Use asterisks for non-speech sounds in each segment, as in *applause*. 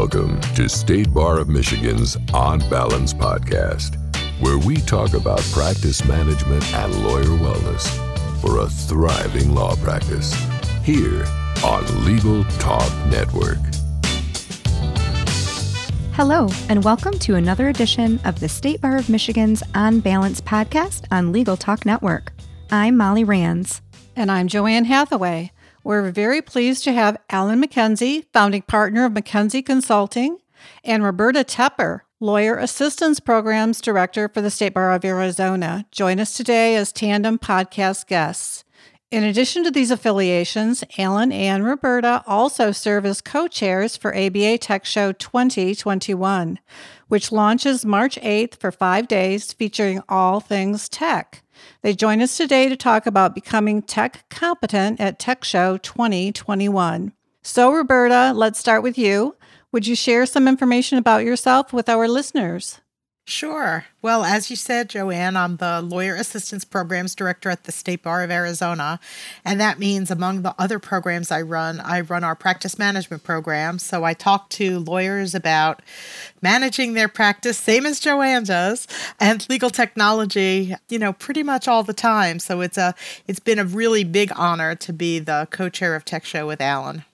Welcome to State Bar of Michigan's On Balance podcast, where we talk about practice management and lawyer wellness for a thriving law practice. Here on Legal Talk Network. Hello, and welcome to another edition of the State Bar of Michigan's On Balance podcast on Legal Talk Network. I'm Molly Ranns. And I'm JoAnn Hathaway. We're very pleased to have Alan McKenzie, founding partner of McKenzie Consulting, and Roberta Tepper, Lawyer Assistance Programs Director for the State Bar of Arizona, join us today as tandem podcast guests. In addition to these affiliations, Alan and Roberta also serve as co chairs for ABA Tech Show 2021, which launches March 8th for five days featuring all things tech. They join us today to talk about becoming tech competent at Tech Show 2021. So, Roberta, let's start with you. Would you share some information about yourself with our listeners? Sure. Well, as you said, JoAnn, I'm the Lawyer Assistance Programs Director at the State Bar of Arizona. And that means, among the other programs I run, I run our practice management program. So I talk to lawyers about managing their practice, same as JoAnn does, and legal technology, you know, pretty much all the time. So it's a it's been a really big honor to be the co-chair of Tech Show with Alan.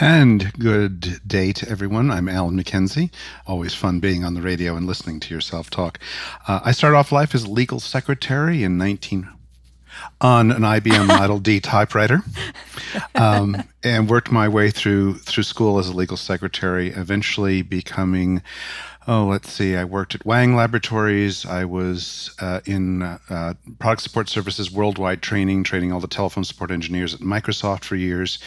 And good day to everyone. I'm Alan McKenzie. Always fun being on the radio and listening to yourself talk. Uh, I started off life as a legal secretary in 19 on an IBM *laughs* Model D typewriter, um, and worked my way through through school as a legal secretary. Eventually becoming oh, let's see, I worked at Wang Laboratories. I was uh, in uh, product support services worldwide training, training all the telephone support engineers at Microsoft for years.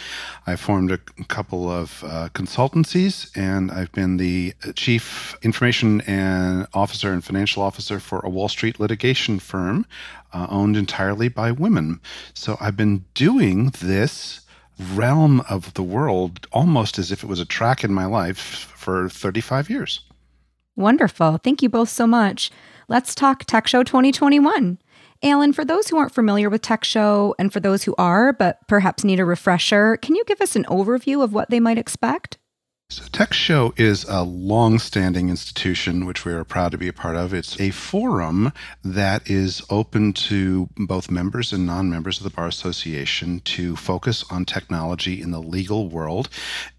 I formed a couple of uh, consultancies, and I've been the chief information and officer and financial officer for a Wall Street litigation firm uh, owned entirely by women. So I've been doing this realm of the world almost as if it was a track in my life for 35 years. Wonderful. Thank you both so much. Let's talk Tech Show 2021. Alan, for those who aren't familiar with Tech Show and for those who are, but perhaps need a refresher, can you give us an overview of what they might expect? So Tech Show is a long-standing institution which we are proud to be a part of. It's a forum that is open to both members and non-members of the Bar Association to focus on technology in the legal world.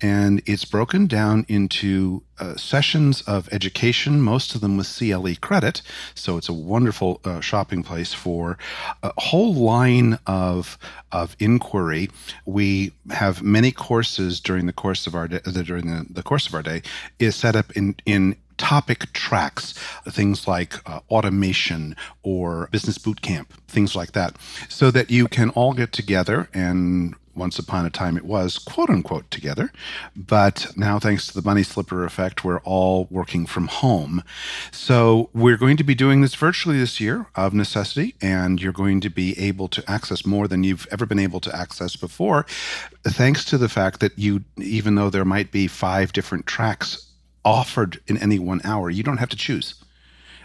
And it's broken down into uh, sessions of education, most of them with CLE credit. So it's a wonderful uh, shopping place for a whole line of of inquiry. We have many courses during the course of our day, during the, the course of our day is set up in in topic tracks, things like uh, automation or business boot camp, things like that, so that you can all get together and once upon a time it was quote unquote together. But now, thanks to the bunny slipper effect, we're all working from home. So we're going to be doing this virtually this year of necessity, and you're going to be able to access more than you've ever been able to access before, thanks to the fact that you, even though there might be five different tracks offered in any one hour, you don't have to choose.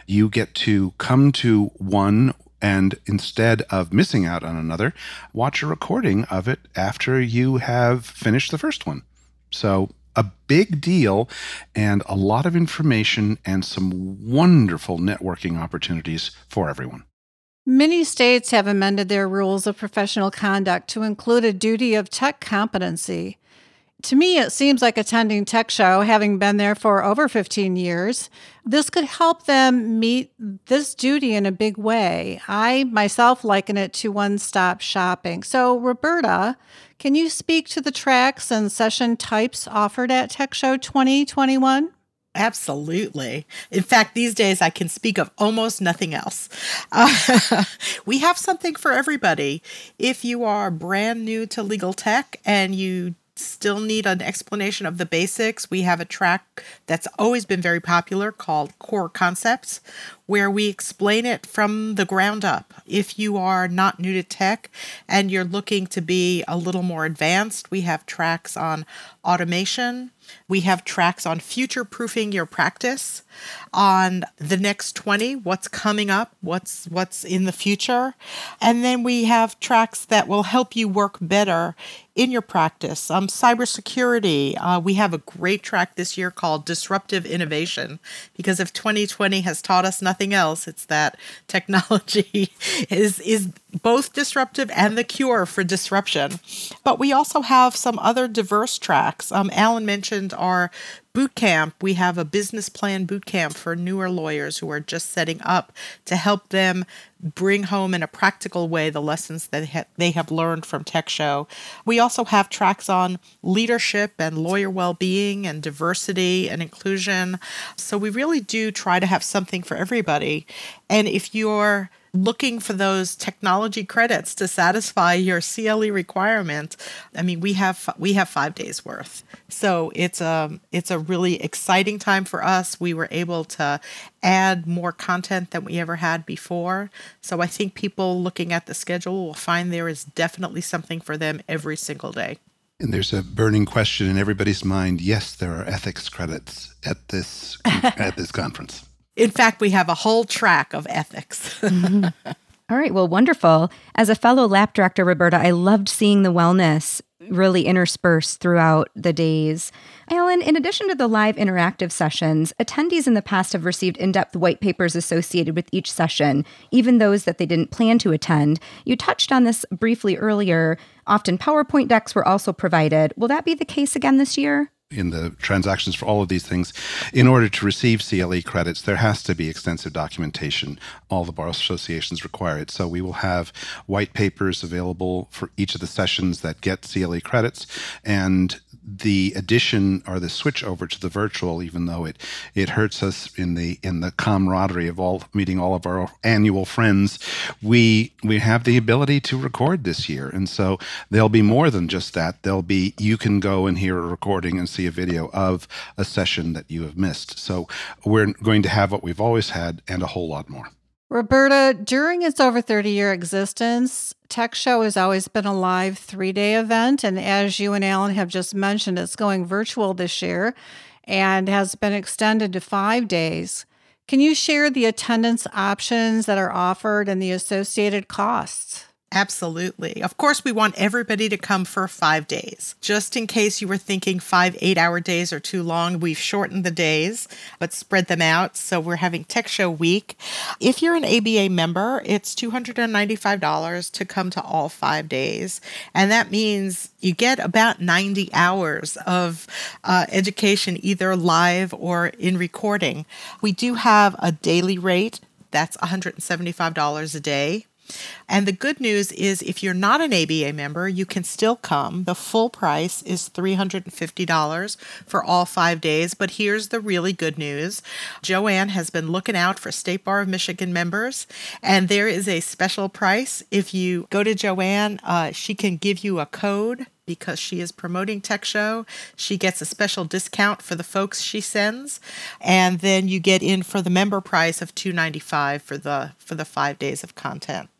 You get to come to one and instead of missing out on another, watch a recording of it after you have finished the first one. So, a big deal and a lot of information and some wonderful networking opportunities for everyone. Many states have amended their rules of professional conduct to include a duty of tech competency to me, it seems like attending Tech Show, having been there for over 15 years, this could help them meet this duty in a big way. I myself liken it to one stop shopping. So, Roberta, can you speak to the tracks and session types offered at Tech Show 2021? Absolutely. In fact, these days I can speak of almost nothing else. Uh, *laughs* we have something for everybody. If you are brand new to legal tech and you still need an explanation of the basics, we have a track that's always been very popular called Core Concepts, where we explain it from the ground up. If you are not new to tech and you're looking to be a little more advanced, we have tracks on automation. We have tracks on future proofing your practice, on the next 20, what's coming up, what's what's in the future. And then we have tracks that will help you work better in your practice. Um, cybersecurity, uh, we have a great track this year called Disruptive Innovation because if 2020 has taught us nothing else, it's that *laughs* technology is is both disruptive and the cure for disruption. But we also have some other diverse tracks. Um, Alan mentioned our boot camp. We have a business plan boot camp for newer lawyers who are just setting up to help them bring home in a practical way the lessons that ha- they have learned from Tech Show. We also have tracks on leadership and lawyer well being and diversity and inclusion. So we really do try to have something for everybody. And if you're looking for those technology credits to satisfy your CLE requirement, I mean, we have we have 5 days worth. So it's a it's a really exciting time for us. We were able to add more content than we ever had before. So I think people looking at the schedule will find there is definitely something for them every single day. And there's a burning question in everybody's mind. Yes, there are ethics credits at this *laughs* at this conference. In fact, we have a whole track of ethics. mm-hmm. *laughs* All right, well, wonderful. As a fellow LAP director, Roberta, I loved seeing the wellness really interspersed throughout the days. Alan, in addition to the live interactive sessions, attendees in the past have received in depth white papers associated with each session, even those that they didn't plan to attend. You touched on this briefly earlier. Often PowerPoint decks were also provided. Will that be the case again this year? In the transactions for all of these things, in order to receive CLE credits, there has to be extensive documentation. All the bar associations require it. So we will have white papers available for each of the sessions that get CLE credits, and the addition or the switch over to the virtual, even though it it hurts us in the in the camaraderie of all meeting all of our annual friends, we we have the ability to record this year, and so there'll be more than just that. There'll be you can go and hear a recording and see a video of a session that you have missed. So we're going to have what we've always had and a whole lot more. Roberta, during its over 30 year existence, Tech Show has always been a live three day event. And as you and Alan have just mentioned, it's going virtual this year and has been extended to five days. Can you share the attendance options that are offered and the associated costs? Absolutely. Of course, we want everybody to come for five days. Just in case you were thinking five eight hour days are too long, we've shortened the days, but spread them out. So we're having Tech Show Week. If you're an ABA member, it's $295 to come to all five days. And that means you get about 90 hours of uh, education, either live or in recording. We do have a daily rate. That's $175 a day and the good news is if you're not an ABA member, you can still come. The full price is $350 for all five days. But here's the really good news JoAnn has been looking out for State Bar of Michigan members, and there is a special price. If you go to JoAnn, uh, she can give you a code because she is promoting Tech Show. She gets a special discount for the folks she sends, and then you get in for the member price of 295 for the for the 5 days of content.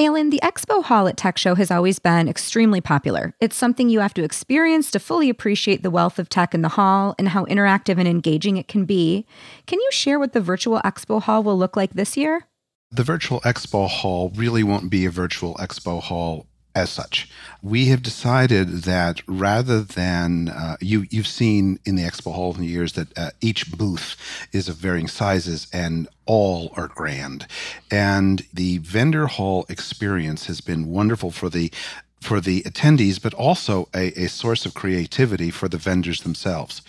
Alan, the expo hall at Tech Show has always been extremely popular. It's something you have to experience to fully appreciate the wealth of tech in the hall and how interactive and engaging it can be. Can you share what the virtual expo hall will look like this year? The virtual expo hall really won't be a virtual expo hall as such. We have decided that rather than uh, you, you've seen in the expo hall in the years that uh, each booth is of varying sizes and all are grand. And the vendor hall experience has been wonderful for the for the attendees, but also a, a, source of creativity for the vendors themselves.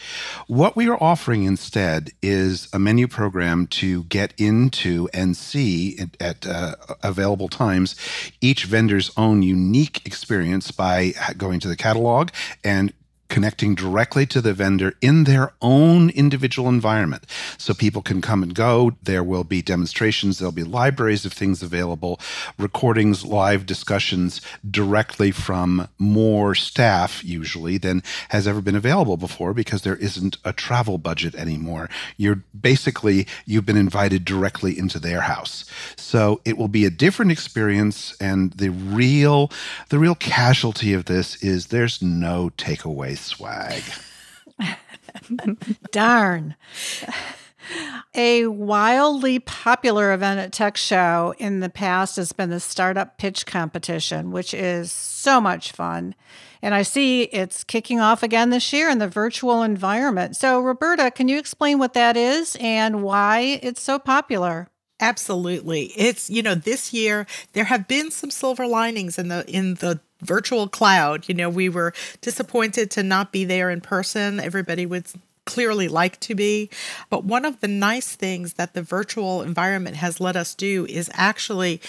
What we are offering instead is a menu program to get into and see at, at uh, available times each vendor's own unique experience by going to the catalog and connecting directly to the vendor in their own individual environment. So people can come and go. There will be demonstrations, there'll be libraries of things available, recordings, live discussions directly from more staff, usually, than has ever been available before because there isn't a travel budget anymore. You're basically, you've been invited directly into their house. So it will be a different experience. And the real, the real casualty of this is there's no takeaway swag. *laughs* Darn. A wildly popular event at Tech Show in the past has been the Startup Pitch Competition, which is so much fun. And I see it's kicking off again this year in the virtual environment. So, Roberta, can you explain what that is and why it's so popular? Absolutely. It's, you know, this year there have been some silver linings in the in the virtual cloud. You know, we were disappointed to not be there in person. Everybody would clearly like to be. But one of the nice things that the virtual environment has let us do is actually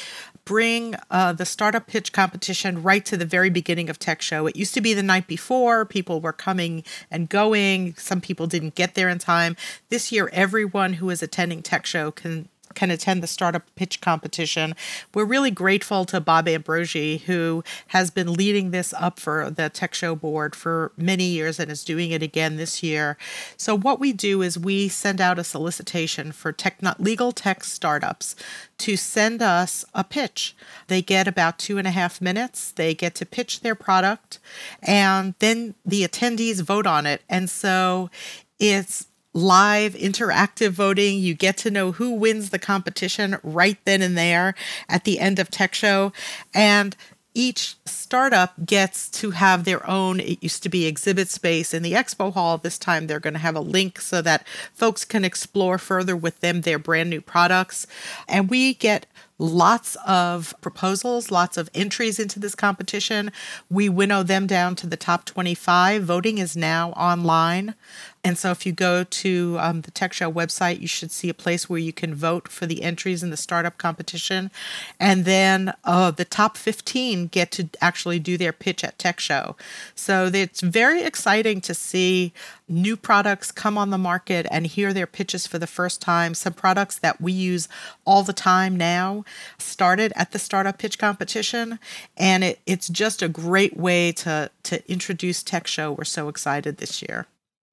bring uh, the startup pitch competition right to the very beginning of Tech Show. It used to be the night before, people were coming and going. Some people didn't get there in time. This year, everyone who is attending Tech Show can can attend the startup pitch competition. We're really grateful to Bob Ambrogi, who has been leading this up for the Tech Show board for many years and is doing it again this year. So, what we do is we send out a solicitation for tech, legal tech startups to send us a pitch. They get about two and a half minutes. They get to pitch their product, and then the attendees vote on it. And so, it's live interactive voting. You get to know who wins the competition right then and there at the end of Tech Show. And each startup gets to have their own it used to be exhibit space in the expo hall this time they're going to have a link so that folks can explore further with them their brand new products and we get lots of proposals, lots of entries into this competition. We winnow them down to the top 25. Voting is now online. And so if you go to um, the Tech Show website, you should see a place where you can vote for the entries in the startup competition. And then uh, the top 15 get to actually do their pitch at Tech Show. So it's very exciting to see new products come on the market and hear their pitches for the first time. Some products that we use all the time now started at the startup pitch competition. And it, it's just a great way to, to introduce Tech Show. We're so excited this year.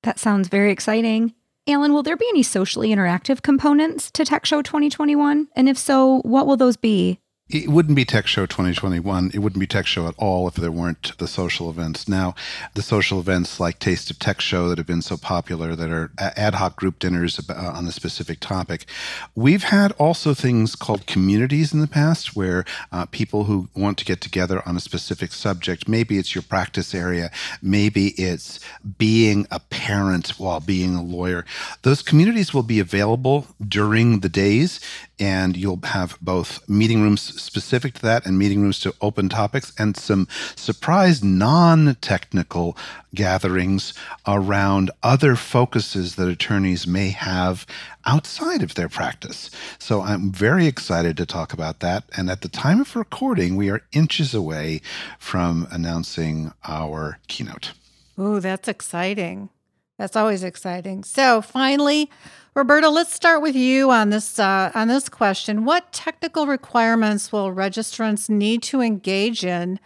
That sounds very exciting. Alan, will there be any socially interactive components to Tech Show 2021? And if so, what will those be? It wouldn't be Tech Show 2021. It wouldn't be Tech Show at all if there weren't the social events. Now, the social events like Taste of Tech Show that have been so popular, that are ad hoc group dinners on a specific topic. We've had also things called communities in the past where uh, people who want to get together on a specific subject, maybe it's your practice area, maybe it's being a parent while being a lawyer. Those communities will be available during the days and you'll have both meeting rooms specific to that and meeting rooms to open topics and some surprise non-technical gatherings around other focuses that attorneys may have outside of their practice. So I'm very excited to talk about that and at the time of recording we are inches away from announcing our keynote. Oh, that's exciting. That's always exciting. So, finally, Roberta, let's start with you on this uh, on this question. What technical requirements will registrants need to engage in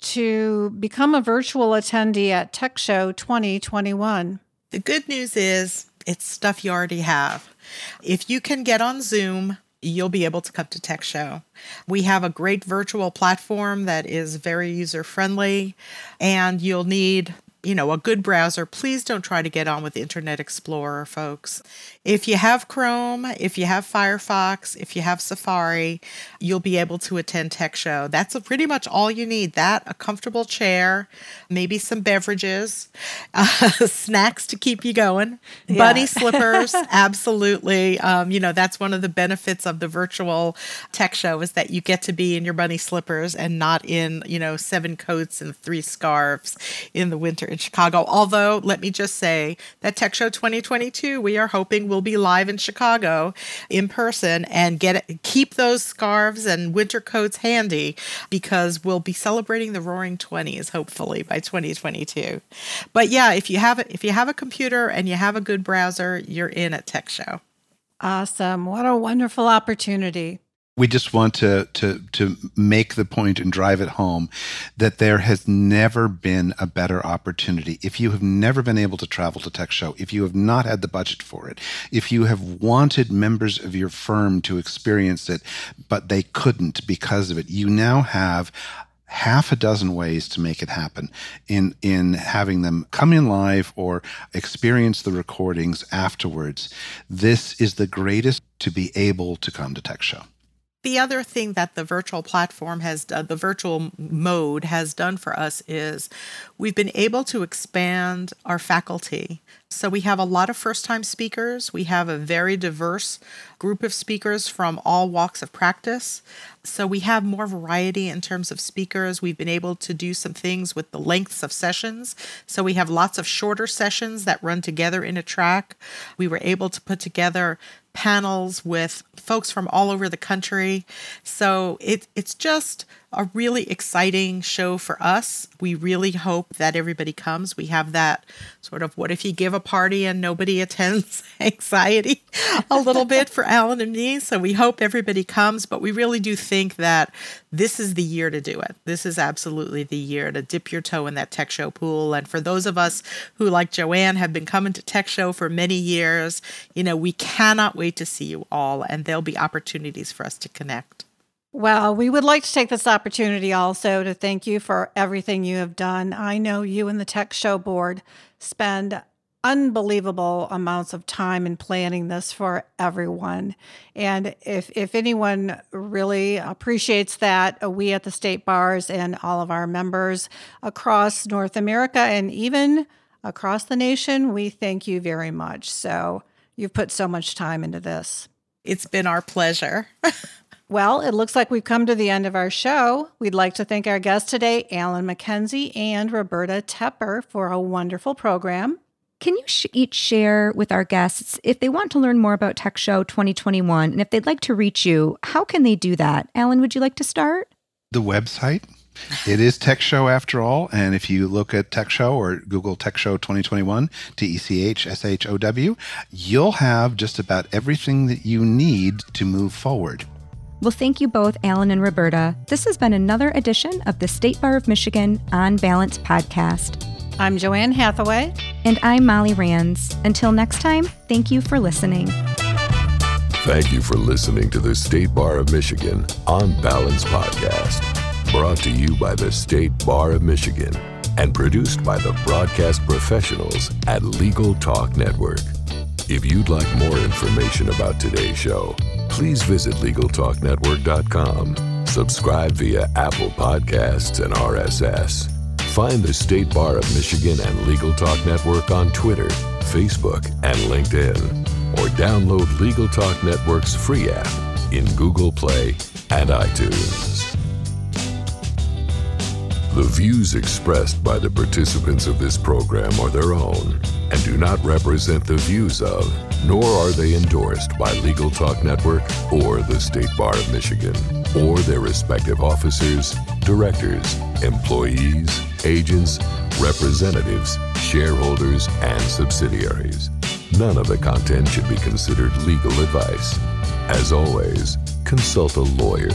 to become a virtual attendee at Tech Show 2021? The good news is it's stuff you already have. If you can get on Zoom, you'll be able to come to Tech Show. We have a great virtual platform that is very user friendly, and you'll need you know, a good browser, please don't try to get on with Internet Explorer, folks. If you have Chrome, if you have Firefox, if you have Safari, you'll be able to attend Tech Show. That's pretty much all you need. That, a comfortable chair, maybe some beverages, uh, *laughs* snacks to keep you going, yeah. bunny slippers, *laughs* absolutely. Um, you know, that's one of the benefits of the virtual Tech Show is that you get to be in your bunny slippers and not in, you know, seven coats and three scarves in the winter in Chicago. Although, let me just say that Tech Show 2022, we are hoping will be live in Chicago in person and get keep those scarves and winter coats handy because we'll be celebrating the Roaring Twenties hopefully by 2022. But yeah, if you have a, if you have a computer and you have a good browser, you're in at Tech Show. Awesome! What a wonderful opportunity we just want to to to make the point and drive it home that there has never been a better opportunity. If you have never been able to travel to Tech Show, if you have not had the budget for it, if you have wanted members of your firm to experience it but they couldn't because of it, you now have half a dozen ways to make it happen in in having them come in live or experience the recordings afterwards this is the greatest to be able to come to tech show the other thing that the virtual platform has done, the virtual mode has done for us is we've been able to expand our faculty. So we have a lot of first time speakers. We have a very diverse group of speakers from all walks of practice. So we have more variety in terms of speakers. We've been able to do some things with the lengths of sessions. So we have lots of shorter sessions that run together in a track. We were able to put together panels with folks from all over the country. So it, it's just a really exciting show for us. We really hope that everybody comes. We have that sort of what if you give a party and nobody *laughs* attends anxiety a little bit for *laughs* Alan and me. So we hope everybody comes, but we really do think that this is the year to do it. This is absolutely the year to dip your toe in that tech show pool. And for those of us who, like JoAnn, have been coming to tech show for many years, you know, we cannot wait to see you all, and there'll be opportunities for us to connect. Well, we would like to take this opportunity also to thank you for everything you have done. I know you and the Tech Show Board spend unbelievable amounts of time in planning this for everyone. And if, if anyone really appreciates that, uh, we at the state bars and all of our members across North America and even across the nation, we thank you very much. So you've put so much time into this. It's been our pleasure. *laughs* Well, it looks like we've come to the end of our show. We'd like to thank our guests today, Alan McKenzie and Roberta Tepper, for a wonderful program. Can you sh- each share with our guests if they want to learn more about Tech Show 2021 and if they'd like to reach you, how can they do that? Alan, would you like to start? The website. It is Tech Show after all. And if you look at Tech Show or Google Tech Show 2021, T E C H S H O W, you'll have just about everything that you need to move forward. Well, thank you both, Alan and Roberta. This has been another edition of the State Bar of Michigan On Balance podcast. I'm JoAnn Hathaway. And I'm Molly Ranns. Until next time, thank you for listening. Thank you for listening to the State Bar of Michigan On Balance podcast, brought to you by the State Bar of Michigan and produced by the broadcast professionals at Legal Talk Network. If you'd like more information about today's show, please visit LegalTalkNetwork.com. Subscribe via Apple Podcasts and RSS. Find the State Bar of Michigan and Legal Talk Network on Twitter, Facebook, and LinkedIn. Or download Legal Talk Network's free app in Google Play and iTunes. The views expressed by the participants of this program are their own and do not represent the views of, nor are they endorsed by Legal Talk Network or the State Bar of Michigan, or their respective officers, directors, employees, agents, representatives, shareholders, and subsidiaries. None of the content should be considered legal advice. As always, consult a lawyer.